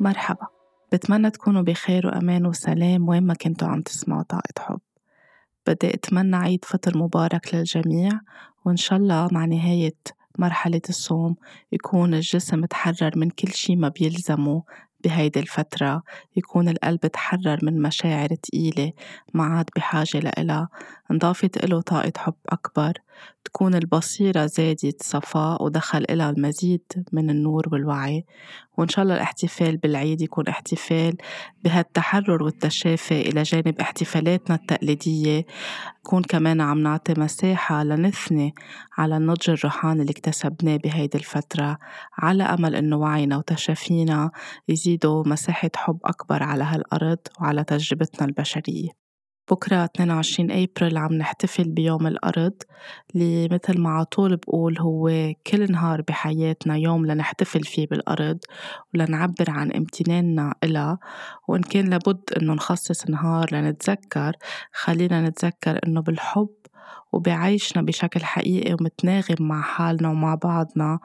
مرحبا. بتمنى تكونوا بخير وأمان وسلام وين ما كنتوا عم تسمعوا طاقة حب. بدي أتمنى عيد فطر مبارك للجميع وإن شاء الله مع نهاية مرحلة الصوم يكون الجسم تحرر من كل شي ما بيلزمه بهيدي الفترة يكون القلب تحرر من مشاعر تقيلة ما عاد بحاجة لإلها. انضافت إله طاقة حب أكبر تكون البصيرة زادت صفاء ودخل إلها المزيد من النور والوعي وإن شاء الله الاحتفال بالعيد يكون احتفال بهالتحرر والتشافي إلى جانب احتفالاتنا التقليدية. نكون كمان عم نعطي مساحة لنثني على النضج الروحاني اللي اكتسبناه بهيدي الفترة على أمل إنه وعينا وتشافينا يزيدوا مساحة حب أكبر على هالأرض وعلى تجربتنا البشرية. بكرة 22 أبريل عم نحتفل بيوم الأرض اللي مثل ما عطول بقول هو كل نهار بحياتنا يوم لنحتفل فيه بالأرض ولنعبر عن امتناننا إلها وإن كان لابد إنه نخصص نهار لنتذكر خلينا نتذكر إنه بالحب وبعيشنا بشكل حقيقي ومتناغم مع حالنا ومع بعضنا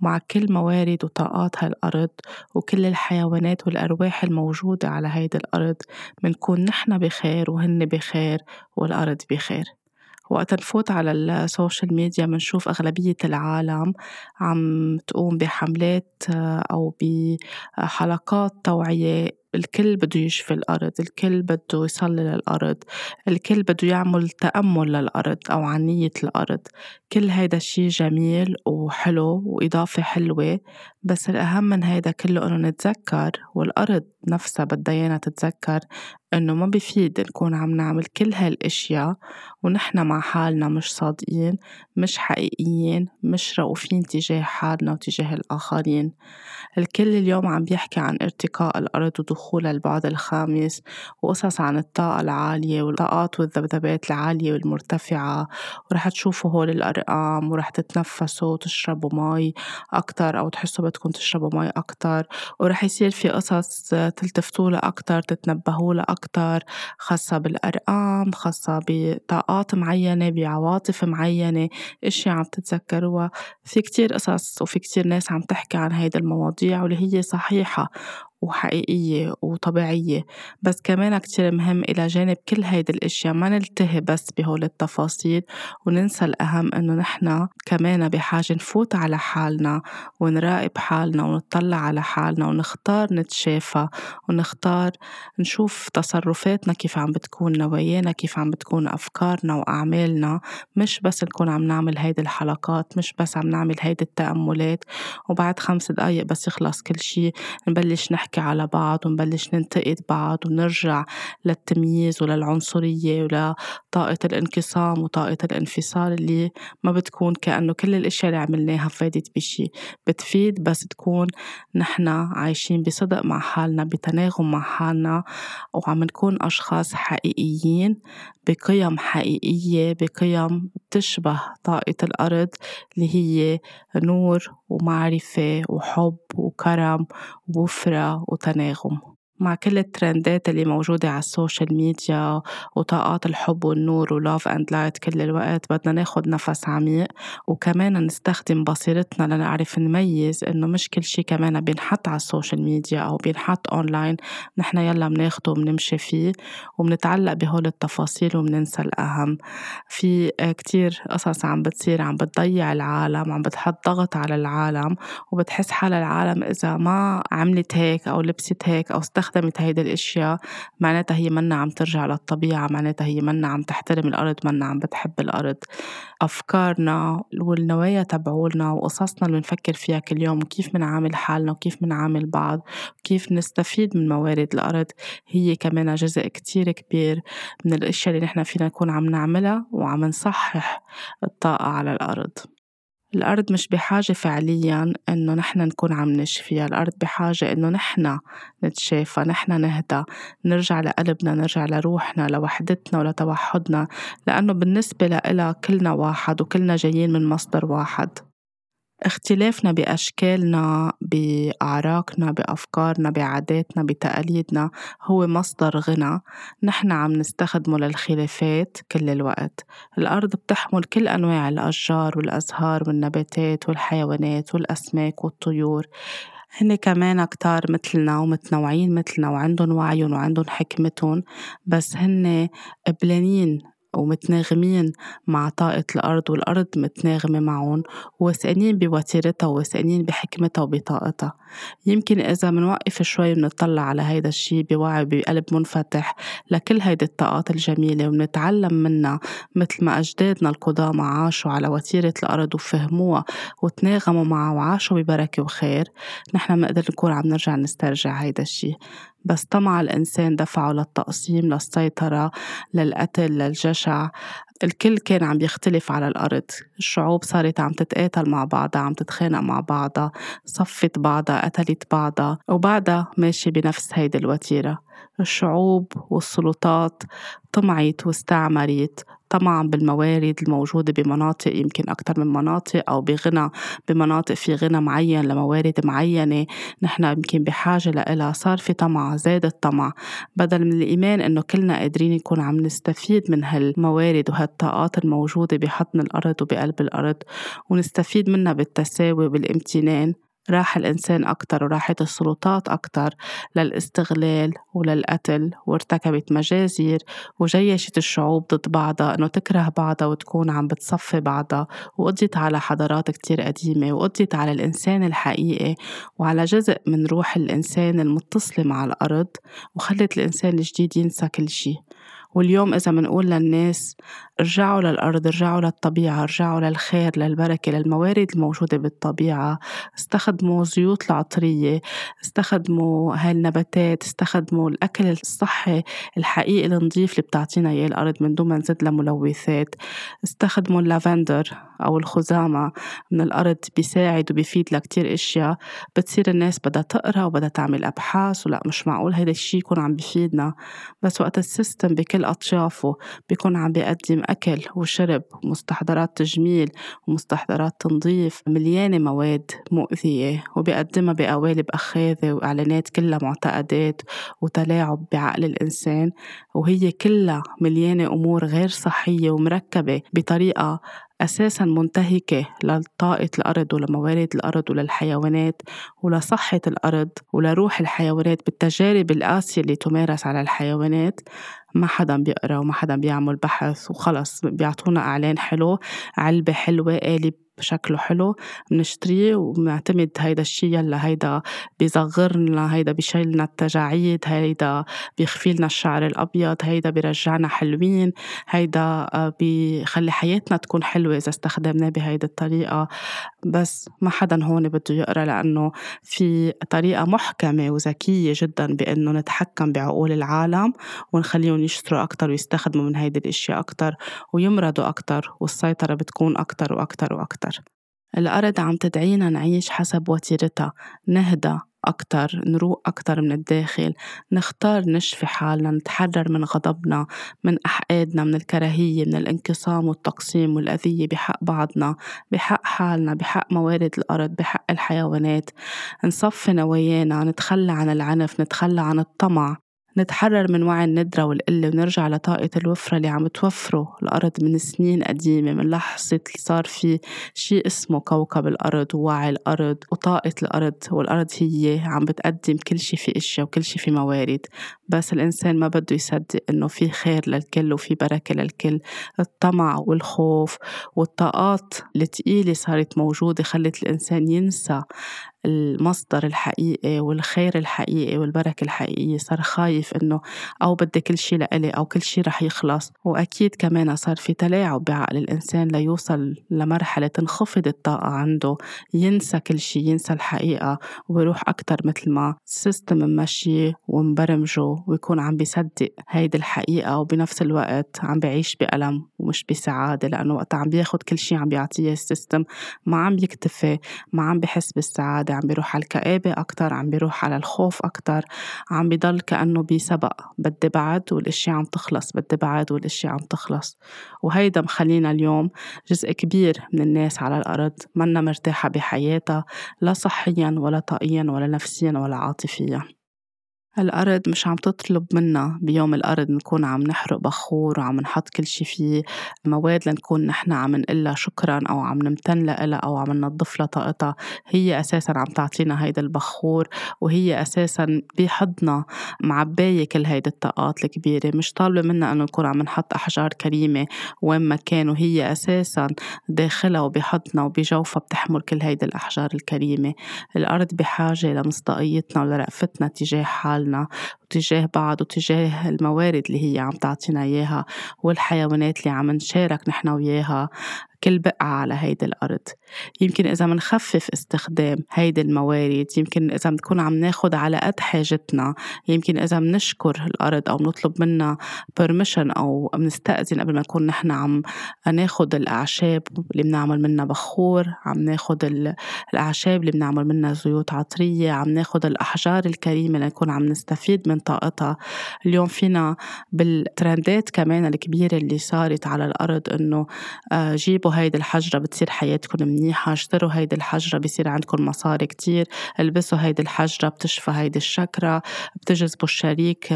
ومع كل موارد وطاقات هالأرض وكل الحيوانات والأرواح الموجودة على هيدي الأرض. منكون نحن بخير وهن بخير والأرض بخير. وقت نفوت على ال social media منشوف أغلبية العالم عم تقوم بحملات أو بحلقات توعية الكل بده يشفي الأرض الكل بده يصلي للأرض الكل بده يعمل تأمل للأرض أو على نية الأرض. كل هيدا الشي جميل وحلو وإضافة حلوة بس الأهم من هيدا كله إنه نتذكر والأرض نفسها بدها إيانا تتذكر إنه ما بفيد نكون عم نعمل كل هالأشياء ونحن مع حالنا مش صادقين مش حقيقيين مش رؤوفين تجاه حالنا وتجاه الآخرين. الكل اليوم عم بيحكي عن ارتقاء الأرض ودخولها البعد الخامس وقصص عن الطاقة العالية والطاقات والذبذبات العالية والمرتفعة. ورح تشوفوا هول الأرقام ورح تتنفسوا وتشربوا مي أكتر أو تحسوا بدكم تشربوا مي أكتر. ورح يصير في قصص تلتفتوا لها أكتر تتنبهوا لها أكتر خاصة بالأرقام خاصة بطاقات معينة بعواطف معينة إشياء عم تتذكروها. في كتير قصص وفي كتير ناس عم تحكي عن هيدا المواضيع واللي هي صحيحة. وحقيقية وطبيعية. بس كمان كتير مهم إلى جانب كل هيدي الأشياء ما نلتهي بس بهول التفاصيل وننسى الأهم إنه نحنا كمان بحاجة نفوت على حالنا ونراقب حالنا ونطلع على حالنا ونختار نتشافى ونختار نشوف تصرفاتنا كيف عم بتكون نوايانا كيف عم بتكون أفكارنا وأعمالنا. مش بس نكون عم نعمل هيدي الحلقات مش بس عم نعمل هيدي التأملات وبعد خمس دقايق بس يخلص كل شي نبلش نحكي نحكي على بعض ونبلش ننتقد بعض ونرجع للتمييز وللعنصرية ولطاقة الانقسام وطاقة الانفصال اللي ما بتكون كأنه كل الأشياء اللي عملناها فادت بشي. بتفيد بس تكون نحنا عايشين بصدق مع حالنا بتناغم مع حالنا وعم نكون أشخاص حقيقيين بقيم حقيقية بقيم تشبه طاقة الأرض اللي هي نور ومعرفة وحب وكرم ووفرة وتناغم. مع كل الترندات اللي موجودة على السوشيال ميديا وطاقات الحب والنور و love and light كل الوقت بدنا ناخد نفس عميق وكمان نستخدم بصيرتنا لنعرف نميز إنه مش كل شي كمان بينحط على ال social media أو بينحط اونلاين نحن يلا بناخده وبنمشي فيه وبنتعلق بهول التفاصيل وبننسى الأهم. في كتير قصص عم بتصير عم بتضيع العالم عم بتحط ضغط على العالم وبتحس حالها العالم إذا ما عملت هيك أو لبست هيك أو استخدمت استخدمت هيدي الأشياء معناتها هي منا عم ترجع للطبيعة معناتها هي منا عم تحترم الأرض منا عم بتحب الأرض. أفكارنا والنوايا تبعولنا وقصصنا اللي بنفكر فيها كل يوم وكيف بنعامل حالنا وكيف بنعامل بعض وكيف نستفيد من موارد الأرض هي كمان جزء كتير كبير من الأشياء اللي نحن فينا نكون عم نعملها وعم نصحح الطاقة على الأرض. الأرض مش بحاجة فعليا إنه نحن نكون عم نشفيها الأرض بحاجة إنه نحن نتشافى نحن نهدى نرجع لقلبنا نرجع لروحنا لوحدتنا ولتوحدنا لأنه بالنسبة لإلها كلنا واحد وكلنا جايين من مصدر واحد. اختلافنا بأشكالنا بأعراقنا بأفكارنا بعاداتنا بتقاليدنا هو مصدر غنى. نحن عم نستخدمه للخلافات كل الوقت. الأرض بتحمل كل أنواع الأشجار والأزهار والنباتات والحيوانات والأسماك والطيور. هن كمان كتار مثلنا ومتنوعين مثلنا وعندهم وعيهم وعندهم حكمتهم. بس هن قبلانين ومتناغمين مع طاقة الأرض والأرض متناغمة معهم ووثقانين بوتيرتها ووثقانين بحكمتها وبطاقتها. يمكن إذا منوقف شوي ونطلع على هيدا الشي بوعي بقلب منفتح لكل هيدي الطاقات الجميلة ونتعلم منها مثل ما أجدادنا القدامى عاشوا على وتيرة الأرض وفهموها وتناغموا معها وعاشوا ببركة وخير. نحن منقدر نكون عم نرجع نسترجع هيدا الشي. بس طمع الإنسان دفعه للتقسيم للسيطرة للقتل للجشع. الكل كان عم يختلف على الأرض. الشعوب صارت عم تتقاتل مع بعضها عم تتخانق مع بعضها صفت بعضها قتلت بعضها وبعدها ماشي بنفس هيدي الوتيرة. الشعوب والسلطات طمعت واستعمرت طمعا بالموارد الموجودة بمناطق يمكن أكثر من مناطق أو بغنى بمناطق في غنى معين لموارد معينة. نحن يمكن بحاجة لإلها. صار في طمع زاد الطمع. بدل من الإيمان إنه كلنا قادرين نكون عم نستفيد من هالموارد وهالطاقات الموجودة بحضن الأرض وبقلب الأرض ونستفيد منها بالتساوي وبالامتنان راح الإنسان أكتر وراحت السلطات أكتر للاستغلال وللقتل وارتكبت مجازر وجيشت الشعوب ضد بعضها إنه تكره بعضها وتكون عم بتصفي بعضها وقضيت على حضارات كتير قديمة وقضيت على الإنسان الحقيقي وعلى جزء من روح الإنسان المتصلة مع الأرض وخلت الإنسان الجديد ينسى كل شي. واليوم إذا منقول للناس ارجعوا للأرض ارجعوا للطبيعة ارجعوا للخير للبركة للموارد الموجودة بالطبيعة. استخدموا زيوت العطرية استخدموا هالنباتات استخدموا الأكل الصحي الحقيقي النظيف اللي بتعطينا إياه الأرض من دون ما نزيد لها ملوثات استخدموا اللافندر. أو الخزامة من الأرض بيساعد وبيفيد لكتير أشياء بتصير الناس بدها تقرأ وبدها تعمل أبحاث ولا مش معقول هيدا الشي يكون عم بيفيدنا. بس وقت ال system بكل أطيافه بيكون عم بيقدم أكل وشرب ومستحضرات تجميل ومستحضرات تنظيف مليانة مواد مؤذية وبيقدمها بقوالب أخاذة وإعلانات كلها معتقدات وتلاعب بعقل الإنسان وهي كلها مليانة أمور غير صحية ومركبة بطريقة أساسا منتهكة لطاقة الأرض ولموارد الأرض وللحيوانات ولصحة الأرض ولروح الحيوانات بالتجارب القاسية اللي تمارس على الحيوانات. ما حدا بيقرا وما حدا بيعمل بحث وخلص بيعطونا إعلان حلو علبة حلوة قالب شكله حلو بنشتريه وبنعتمد هيدا الشي يلا هيدا بيصغرنا هيدا بيشيلنا التجاعيد هيدا بيخفي لنا الشعر الأبيض هيدا بيرجعنا حلوين هيدا آه، بيخلي حياتنا تكون حلوة إذا استخدمناه بهيدي الطريقة. بس ما حدا هون بده يقرأ لأنه في طريقة محكمة وذكية جدا بأنه نتحكم بعقول العالم ونخليهم يشتروا أكتر ويستخدموا من هيدي الأشياء أكتر ويمرضوا أكتر والسيطرة بتكون أكتر وأكتر. وأكتر الأرض عم تدعينا نعيش حسب وتيرتها. نهدى أكتر نروق أكتر من الداخل. نختار نشفي حالنا نتحرر من غضبنا من أحقادنا من الكراهية من الانقسام والتقسيم والأذية بحق بعضنا بحق حالنا بحق موارد الأرض بحق الحيوانات. نصفي نوايانا نتخلى عن العنف نتخلى عن الطمع. نتحرر من وعي الندرة والقلة ونرجع لطاقة الوفرة اللي عم توفره الأرض من سنين قديمة من لحظة صار في شيء اسمه كوكب الأرض ووعي الأرض وطاقة الأرض والأرض هي عم بتقدم كل شي في أشياء وكل شي في موارد. بس الإنسان ما بده يصدق إنه في خير للكل وفي بركة للكل. الطمع والخوف والطاقات الثقيلة صارت موجودة خلت الإنسان ينسى المصدر الحقيقي والخير الحقيقي والبركة الحقيقية صار خايف إنه أو بدي كل شي لإلي أو كل شي رح يخلص. وأكيد كمان صار في تلاعب بعقل الإنسان ليوصل لمرحلة تنخفض الطاقة عنده ينسى كل شي ينسى الحقيقة ويروح أكتر مثل ما ال system ممشي ومبرمجه ويكون عم بيصدق هيدي الحقيقة وبنفس الوقت عم بعيش بألم ومش بسعادة لأنه وقت عم بياخد كل شي عم بيعطيه ال system ما عم بيكتفي ما عم بحس بالسعادة. عم بيروح على الكآبة أكتر عم بيروح على الخوف أكتر. عم بيضل كأنه بيسبق بدي بعد والأشياء عم تخلص بدي بعد والأشياء عم تخلص. وهيدا مخلينا اليوم جزء كبير من الناس على الأرض منا مرتاحة بحياتها لا صحيا ولا طاقيا ولا نفسيا ولا عاطفيا. الأرض مش عم تطلب منا بيوم الأرض نكون عم نحرق بخور وعم نحط كل شي فيه مواد لنكون نحن عم نقلها شكرا أو عم نمتن لها أو عم ننظف لها طاقتها. هي أساسا عم تعطينا هيدا البخور وهي أساسا بحضنا معباية كل هيدي الطاقات الكبيرة. مش طالبة منا أنه نكون عم نحط أحجار كريمة وين ما كان وهي أساسا داخلها وبحضنا وبجوفها بتحمل كل هيدي الأحجار الكريمة. الأرض بحاجة لمصداقيتنا ولرأفتنا تجاه حالنا. وتجاه بعض وتجاه الموارد اللي هي عم تعطينا إياها والحيوانات اللي عم نشارك نحن وياها. كل بقعة على هيدي الأرض. يمكن إذا منخفف استخدام هيدي الموارد يمكن إذا بنكون عم ناخد على قد حاجتنا يمكن إذا منشكر الأرض أو نطلب منها permission أو منستأذن قبل ما نكون نحن عم ناخد الأعشاب اللي بنعمل منها بخور عم ناخد الأعشاب اللي بنعمل منها زيوت عطرية عم ناخد الأحجار الكريمة لنكون عم نستفيد من طاقتها. اليوم فينا بالترندات كمان الكبيرة اللي صارت على الأرض إنه آه، هيدي الحجرة بتصير حياتكم منيحة اشتروا هيدي الحجرة بصير عندكم مصاري كتير البسوا هيدي الحجرة بتشفى هيدي الشكرة بتجذبوا الشريك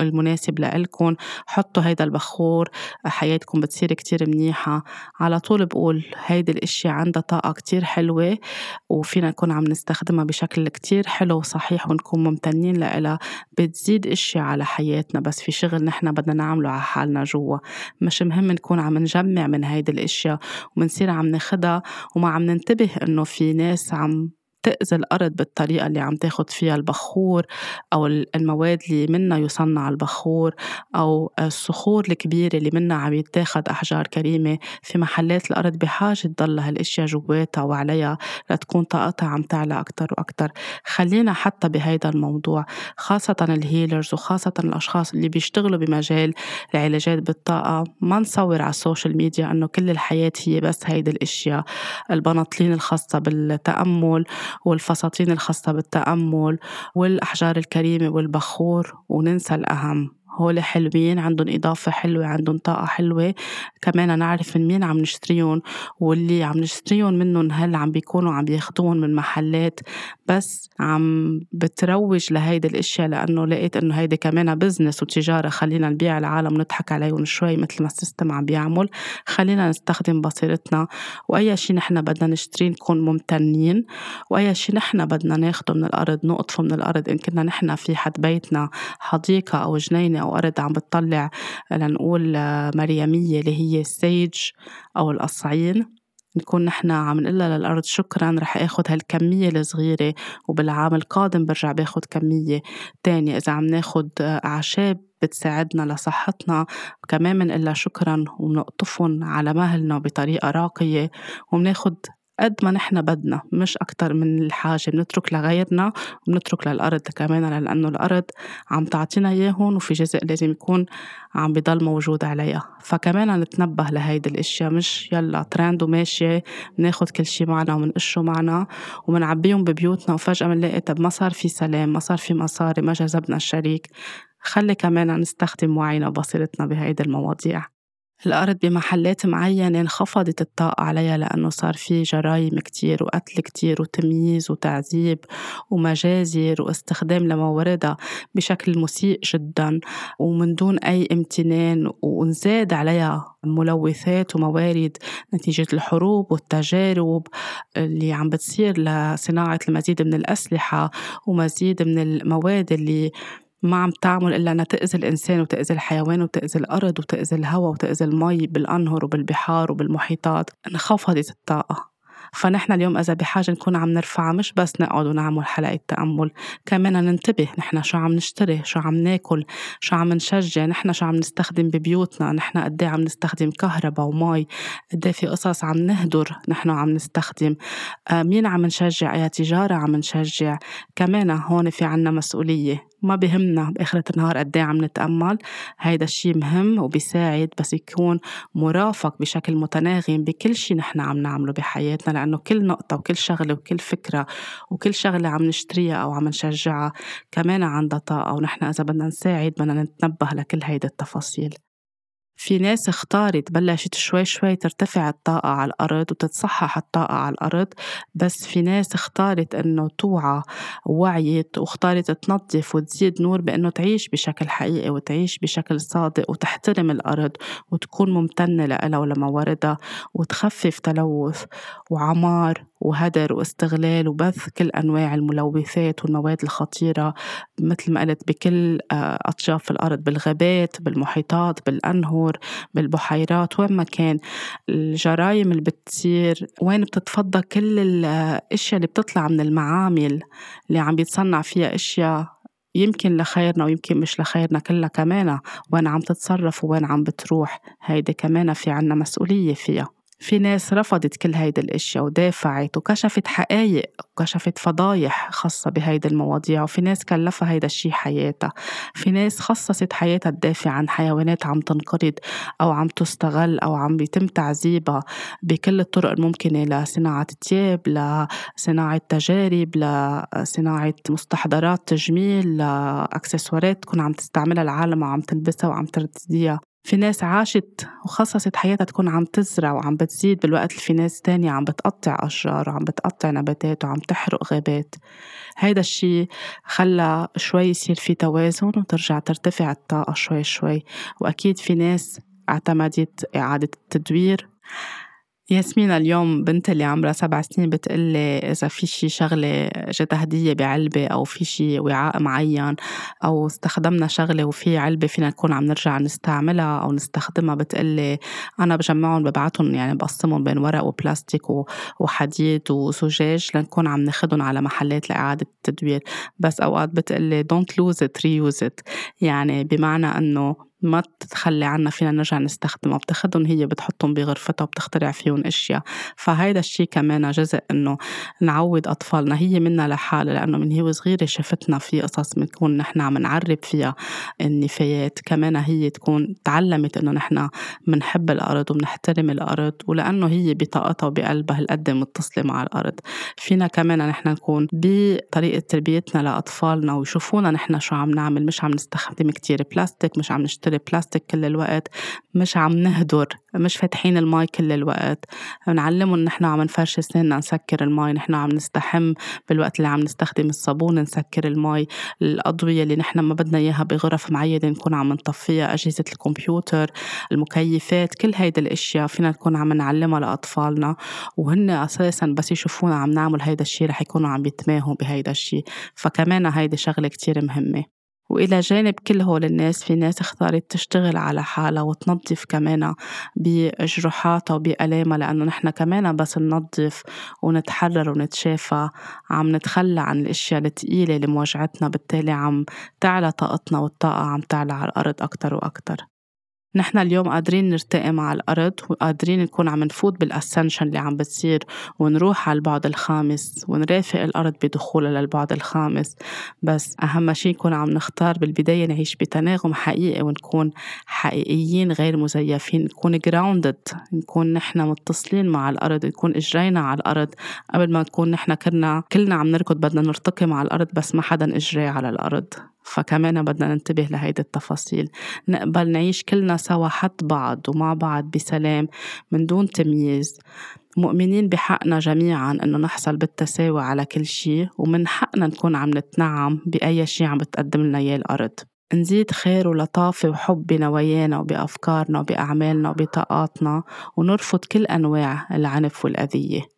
المناسب لإلكم حطوا هيدا البخور حياتكم بتصير كتير منيحة. على طول بقول هيدي الإشياء عندها طاقة كتير حلوة وفينا نكون عم نستخدمها بشكل كتير حلو وصحيح ونكون ممتنين لإلها. بتزيد إشياء على حياتنا بس في شغل نحن بدنا نعمله على حالنا جوا. مش مهم نكون عم نجمع من هيدي ومنصير عم ناخدها وما عم ننتبه إنه في ناس عم تأذي الأرض بالطريقة اللي عم تاخد فيها البخور أو المواد اللي منها يصنع البخور أو الصخور الكبيرة اللي منها عم يتاخد أحجار كريمة. في محلات الأرض بحاجة تضل هالأشياء جواتها وعليها لتكون طاقتها عم تعلى أكتر وأكتر. خلينا حتى بهيدا الموضوع خاصة ال healers وخاصة الأشخاص اللي بيشتغلوا بمجال العلاجات بالطاقة. ما نصور على ال social media أنه كل الحياة هي بس هيدي الأشياء. البناطلين الخاصة بالتأمل والفساتين الخاصة بالتأمل والأحجار الكريمة والبخور وننسى الأهم. هول حلوين عندهم إضافة حلوة عندهم طاقة حلوة. كمان نعرف من مين عم نشتريهم واللي عم نشتريهم منهم هل عم بيكونوا عم بياخدوهم من محلات. بس عم بتروج لهيدي الأشياء لأنه لقيت إنه هيدي كمان business وتجارة. خلينا نبيع العالم نضحك عليهم شوي مثل ما ال system عم بيعمل. خلينا نستخدم بصيرتنا. وأي شيء نحن بدنا نشتريه نكون ممتنين. وأي شيء نحن بدنا ناخده من الأرض نقطفه من الأرض. إن كنا نحن في حد بيتنا حديقة أو جنينة أو ارض عم بتطلع لنقول مريميه اللي هي السيج أو القصعين. نكون نحن عم نقول للأرض شكرا رح آخد هالكمية الصغيرة وبالعام القادم برجع باخد كمية تانية. إذا عم ناخد أعشاب بتساعدنا لصحتنا كمان منقلها شكرا وبنقطفهم على مهلنا بطريقة راقية وبناخد قد ما نحن بدنا مش أكتر من الحاجة بنترك لغيرنا وبنترك للأرض كمان لأنه الأرض عم تعطينا إياهم وفي جزء لازم يكون عم بضل موجود عليها. فكمان نتنبه لهيدي الأشياء مش يلا ترند وماشية بناخد كل شي معنا ومنقشه معنا ومنعبيهم ببيوتنا وفجأة بنلاقي طب ما صار في سلام ما صار في مصاري ما جذبنا الشريك. خلي كمان نستخدم وعينا وبصيرتنا بهيدي المواضيع. الأرض بمحلات معينة انخفضت الطاقة عليها لأنه صار في جرايم كتير وقتل كتير وتمييز وتعذيب ومجازر واستخدام لمواردها بشكل مسيء جدا. ومن دون أي امتنان ونزاد عليها ملوثات وموارد نتيجة الحروب والتجارب اللي عم بتصير لصناعة المزيد من الأسلحة ومزيد من المواد اللي ما عم تعمل إلا أنها تأذي الإنسان وتأذي الحيوان وتأذي الأرض وتأذي الهواء وتأذي المي بالأنهر وبالبحار وبالمحيطات. انخفضت الطاقة. فنحن اليوم إذا بحاجة نكون عم نرفعها مش بس نقعد ونعمل حلقة تأمل. كمان ننتبه نحن شو عم نشتري شو عم ناكل شو عم نشجع نحن شو عم نستخدم ببيوتنا نحن قد عم نستخدم كهرباء ومي قد في قصص عم نهدر نحن عم نستخدم. آه، مين عم نشجع؟ أي تجارة عم نشجع. كمان هون في عنا مسؤولية. ما بهمنا بآخرة النهار قد إيه عم نتأمل. هيدا الشيء مهم وبيساعد بس يكون مرافق بشكل متناغم بكل شيء نحن عم نعمله بحياتنا. لأنه كل نقطة وكل شغلة وكل فكرة وكل شغلة عم نشتريها أو عم نشجعها كمان عندها طاقة ونحن إذا بدنا نساعد بدنا نتنبه لكل هيدي التفاصيل. في ناس اختارت بلشت شوي شوي ترتفع الطاقة على الأرض وتتصحح الطاقة على الأرض بس في ناس اختارت إنه توعى ووعيت واختارت تنظف وتزيد نور بإنه تعيش بشكل حقيقي وتعيش بشكل صادق وتحترم الأرض وتكون ممتنة لها ولمواردها وتخفف تلوث وعمار وهدر واستغلال وبث كل أنواع الملوثات والمواد الخطيرة مثل ما قلت بكل آه، أطياف الأرض بالغابات بالمحيطات بالأنهر بالبحيرات وين ما كان. الجرائم اللي بتصير وين بتتفضى كل الأشياء اللي بتطلع من المعامل اللي عم بيتصنع فيها أشياء يمكن لخيرنا ويمكن مش لخيرنا كلها كمان وين عم تتصرف وين عم بتروح. هيدي كمان في عنا مسؤولية فيها. في ناس رفضت كل هيدي الاشياء ودافعت وكشفت حقائق وكشفت فضايح خاصة بهيدي المواضيع وفي ناس كلفها هيدا الشي حياتها. في ناس خصصت حياتها تدافع عن حيوانات عم تنقرض أو عم تستغل أو عم بيتم تعذيبها بكل الطرق الممكنة لصناعة تياب لصناعة تجارب لصناعة مستحضرات تجميل لأكسسوارات تكون عم تستعملها العالم وعم تلبسها وعم ترتديها. في ناس عاشت وخصصت حياتها تكون عم تزرع وعم بتزيد بالوقت اللي في ناس تانية عم بتقطع أشجار وعم بتقطع نباتات وعم تحرق غابات. هيدا الشي خلى شوي يصير في توازن وترجع ترتفع الطاقة شوي شوي. وأكيد في ناس اعتمدت إعادة التدوير. ياسمينة اليوم بنتي اللي عمرها سبع سنين بتقلي إذا في شي شغلة جت هدية بعلبة أو في شي وعاء معين أو استخدمنا شغلة وفي علبة فينا نكون عم نرجع نستعملها أو نستخدمها بتقلي أنا بجمعهم ببعتهم يعني بقسمهم بين ورق وبلاستيك وحديد وزجاج لنكون عم ناخدهم على محلات لإعادة التدوير. بس أوقات بتقلي don't lose it reuse it. يعني بمعنى أنه ما تتخلي عنا فينا نرجع نستخدمها. بتاخدهم هي بتحطهم بغرفتها وبتخترع فيهم أشياء. فهيدا الشيء كمان جزء إنه نعود أطفالنا. هي منا لحالها لأنه من هي وصغيرة شفتنا في قصص بنكون نحن عم نعرب فيها النفايات. كمان هي تكون تعلمت إنه نحن بنحب الأرض وبنحترم الأرض ولأنه هي بطاقتها وبقلبها هالقد متصلة مع الأرض. فينا كمان نحن نكون بطريقة تربيتنا لأطفالنا ويشوفونا نحن شو عم نعمل. مش عم نستخدم كتير بلاستيك مش عم نشتري نشتري بلاستيك كل الوقت مش عم نهدر مش فاتحين المي كل الوقت. بنعلمهم نحن عم نفرش سننا نسكر المي نحن عم نستحم بالوقت اللي عم نستخدم الصابون نسكر المي. الأضوية اللي نحن ما بدنا إياها بغرف معينة نكون عم نطفيها أجهزة الكمبيوتر المكيفات كل هيدي الأشياء فينا نكون عم نعلمها لأطفالنا. وهن أساسا بس يشوفونا عم نعمل هيدا الشيء رح يكونوا عم بيتماهوا بهيدا الشيء فكمان هيدي شغلة كتير مهمة. وإلى جانب كل هول الناس في ناس اختارت تشتغل على حالها وتنظف كمان بجروحاتها وبألامها لأنه نحن كمان بس ننظف ونتحرر ونتشافى عم نتخلى عن الأشياء الثقيلة اللي موجعتنا بالتالي عم تعلى طاقتنا والطاقة عم تعلى على الأرض أكتر وأكتر. نحن اليوم قادرين نرتقي مع الأرض وقادرين نكون عم نفوت بالأسنشن اللي عم بتصير ونروح على البعد الخامس ونرافق الأرض بدخولها للبعد الخامس. بس أهم شيء نكون عم نختار بالبداية نعيش بتناغم حقيقي ونكون حقيقيين غير مزيفين نكون جراوندد نكون نحن متصلين مع الأرض نكون إجرينا على الأرض. قبل ما نكون نحن كنا كلنا عم نركض بدنا نرتقي مع الأرض بس ما حدا إجري على الأرض. فكمان بدنا ننتبه لهيدي التفاصيل. نقبل نعيش كلنا سوا حد بعض ومع بعض بسلام من دون تمييز. مؤمنين بحقنا جميعا إنه نحصل بالتساوي على كل شيء ومن حقنا نكون عم نتنعم بأي شيء عم بتقدم لنا إياه الأرض. نزيد خير ولطافة وحب بنوايانا وبأفكارنا وبأعمالنا وبطاقاتنا ونرفض كل أنواع العنف والأذية.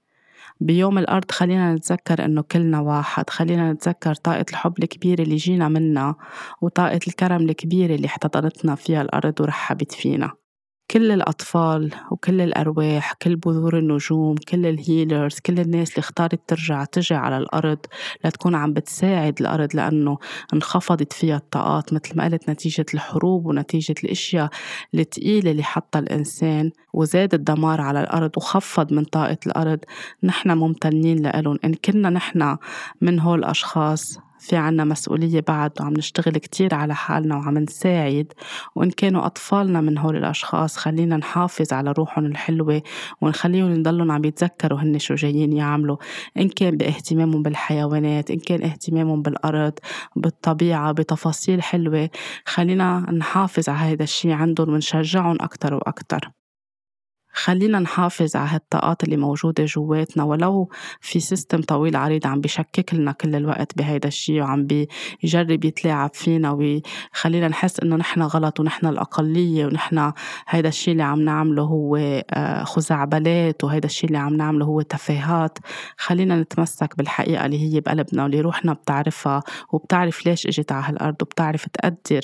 بيوم الأرض خلينا نتذكر إنه كلنا واحد خلينا نتذكر طاقة الحب الكبيرة اللي جينا منها وطاقة الكرم الكبيرة اللي احتضنتنا فيها الأرض ورحبت فينا. كل الأطفال وكل الأرواح كل بذور النجوم كل الهيلرز كل الناس اللي اختارت ترجع تجي على الأرض لتكون عم بتساعد الأرض لأنه انخفضت فيها الطاقات مثل ما قلت نتيجة الحروب ونتيجة الأشياء الثقيلة اللي حطها الإنسان وزاد الدمار على الأرض وخفض من طاقة الأرض. نحن ممتنين لهم إن كنا نحن من هول الأشخاص. في عنا مسؤولية بعد وعم نشتغل كتير على حالنا وعم نساعد وإن كانوا أطفالنا من هول الأشخاص خلينا نحافظ على روحهم الحلوة ونخليهم يضلوا عم يتذكروا هن شو جايين يعملوا. إن كان باهتمامهم بالحيوانات إن كان اهتمامهم بالأرض بالطبيعة بتفاصيل حلوة خلينا نحافظ على هذا الشي عندهم ونشجعهم أكتر وأكتر. خلينا نحافظ على هالطاقات اللي موجودة جواتنا ولو في سيستم طويل عريض عم بيشكك لنا كل الوقت بهيدا الشيء وعم بيجرب يتلاعب فينا ويخلينا نحس إنه نحن غلط ونحن الأقلية ونحن هيدا الشيء اللي عم نعمله هو آه، خزعبلات وهيدا الشيء اللي عم نعمله هو تفاهات. خلينا نتمسك بالحقيقة اللي هي بقلبنا واللي روحنا بتعرفها وبتعرف ليش إجت على هالأرض وبتعرف تقدر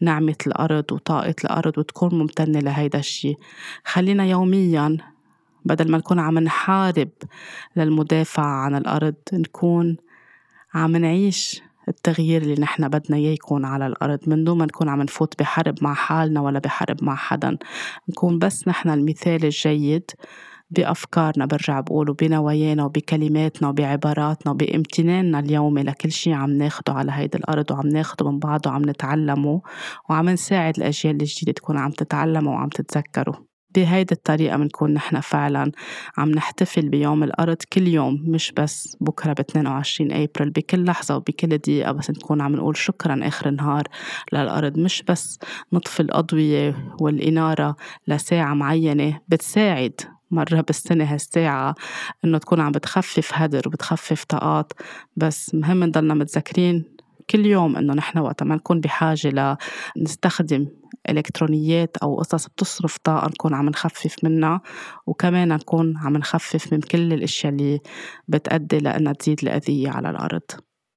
نعمة الأرض وطاقة الأرض وتكون ممتنة لهيدا الشيء خلينا يوم يوميا بدل ما نكون عم نحارب للمدافعة عن الأرض نكون عم نعيش التغيير اللي نحن بدنا إياه يكون على الأرض من دون ما نكون عم نفوت بحرب مع حالنا ولا بحرب مع حدا. نكون بس نحن المثال الجيد بأفكارنا برجع بقول وبنوايانا وبكلماتنا وبعباراتنا وبامتناننا اليومي لكل شيء عم ناخده على هيدي الأرض وعم ناخده من بعض وعم نتعلمه وعم نساعد الأجيال الجديدة تكون عم تتعلمه وعم تتذكره. بهيدي الطريقة بنكون نحن فعلا عم نحتفل بيوم الأرض كل يوم مش بس بكرة ب 22 أبريل بكل لحظة وبكل دقيقة بس نكون عم نقول شكرا آخر النهار للأرض. مش بس نطفي الأضوية والإنارة لساعة معينة بتساعد مرة بالسنة هالساعة إنه تكون عم بتخفف هدر وبتخفف طاقات بس مهم نضلنا متذكرين كل يوم إنه نحن وقت ما نكون بحاجة لنستخدم إلكترونيات أو قصص بتصرف طاقة نكون عم نخفف منها وكمان نكون عم نخفف من كل الأشياء اللي بتأدي لأنها تزيد الأذية على الأرض.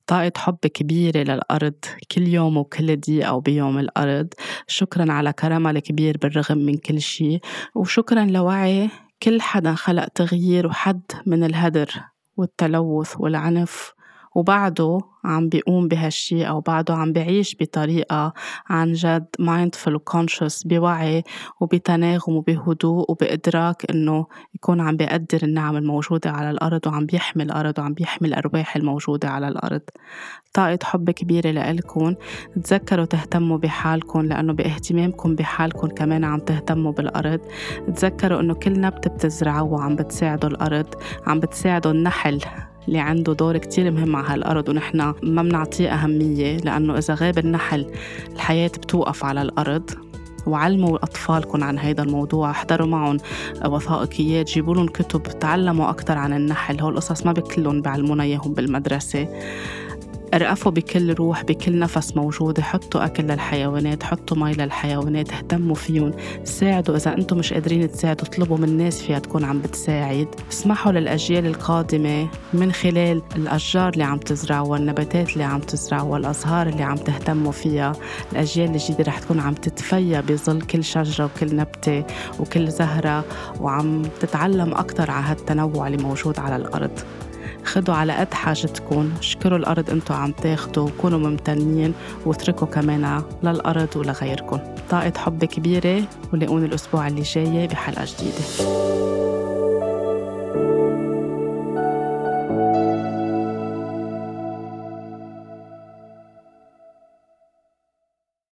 طاقة حب كبيرة للأرض كل يوم وكل دقيقة وبيوم الأرض. شكرا على كرمها الكبير بالرغم من كل شيء وشكرا لوعي كل حدا خلق تغيير وحد من الهدر والتلوث والعنف وبعده عم بيقوم بهالشي أو بعده عم بعيش بطريقة عن جد mindful وconscious بوعي وبتناغم وبهدوء وبإدراك إنه يكون عم بيقدر النعم الموجودة على الأرض وعم بيحمي الأرض وعم بيحمي الأرواح الموجودة على الأرض. طاقة حب كبيرة لإلكن تذكروا تهتموا بحالكم لأنه باهتمامكم بحالكم كمان عم تهتموا بالأرض. تذكروا إنه كل نبتة بتزرعوها عم بتساعدوا الأرض عم بتساعدوا النحل اللي عنده دور كتير مهم على هالأرض ونحن ما بنعطيه أهمية لأنه إذا غاب النحل الحياة بتوقف على الأرض. وعلموا أطفالكم عن هذا الموضوع احضروا معهم وثائقيات جيبوا لهم كتب تعلموا أكثر عن النحل. هول القصص ما بكلهم بعلمونا إياهم بالمدرسة. ارقفوا بكل روح بكل نفس موجودة حطوا أكل للحيوانات حطوا مي للحيوانات اهتموا فيهم. ساعدوا إذا أنتم مش قادرين تساعدوا اطلبوا من الناس فيها تكون عم بتساعد. اسمحوا للأجيال القادمة من خلال الأشجار اللي عم تزرعوا والنباتات اللي عم تزرعوا والأزهار اللي عم تهتموا فيها. الأجيال الجديدة رح تكون عم تتفيا بظل كل شجرة وكل نبتة وكل زهرة وعم تتعلم أكثر على هالتنوع اللي موجود على الأرض. خدوا على قد حاجتكم اشكروا الأرض أنتوا عم تاخدوا وكونوا ممتنين واتركوا كمان للأرض ولغيركم. طاقة حب كبيرة ولاقوني الأسبوع اللي جاي بحلقة جديدة.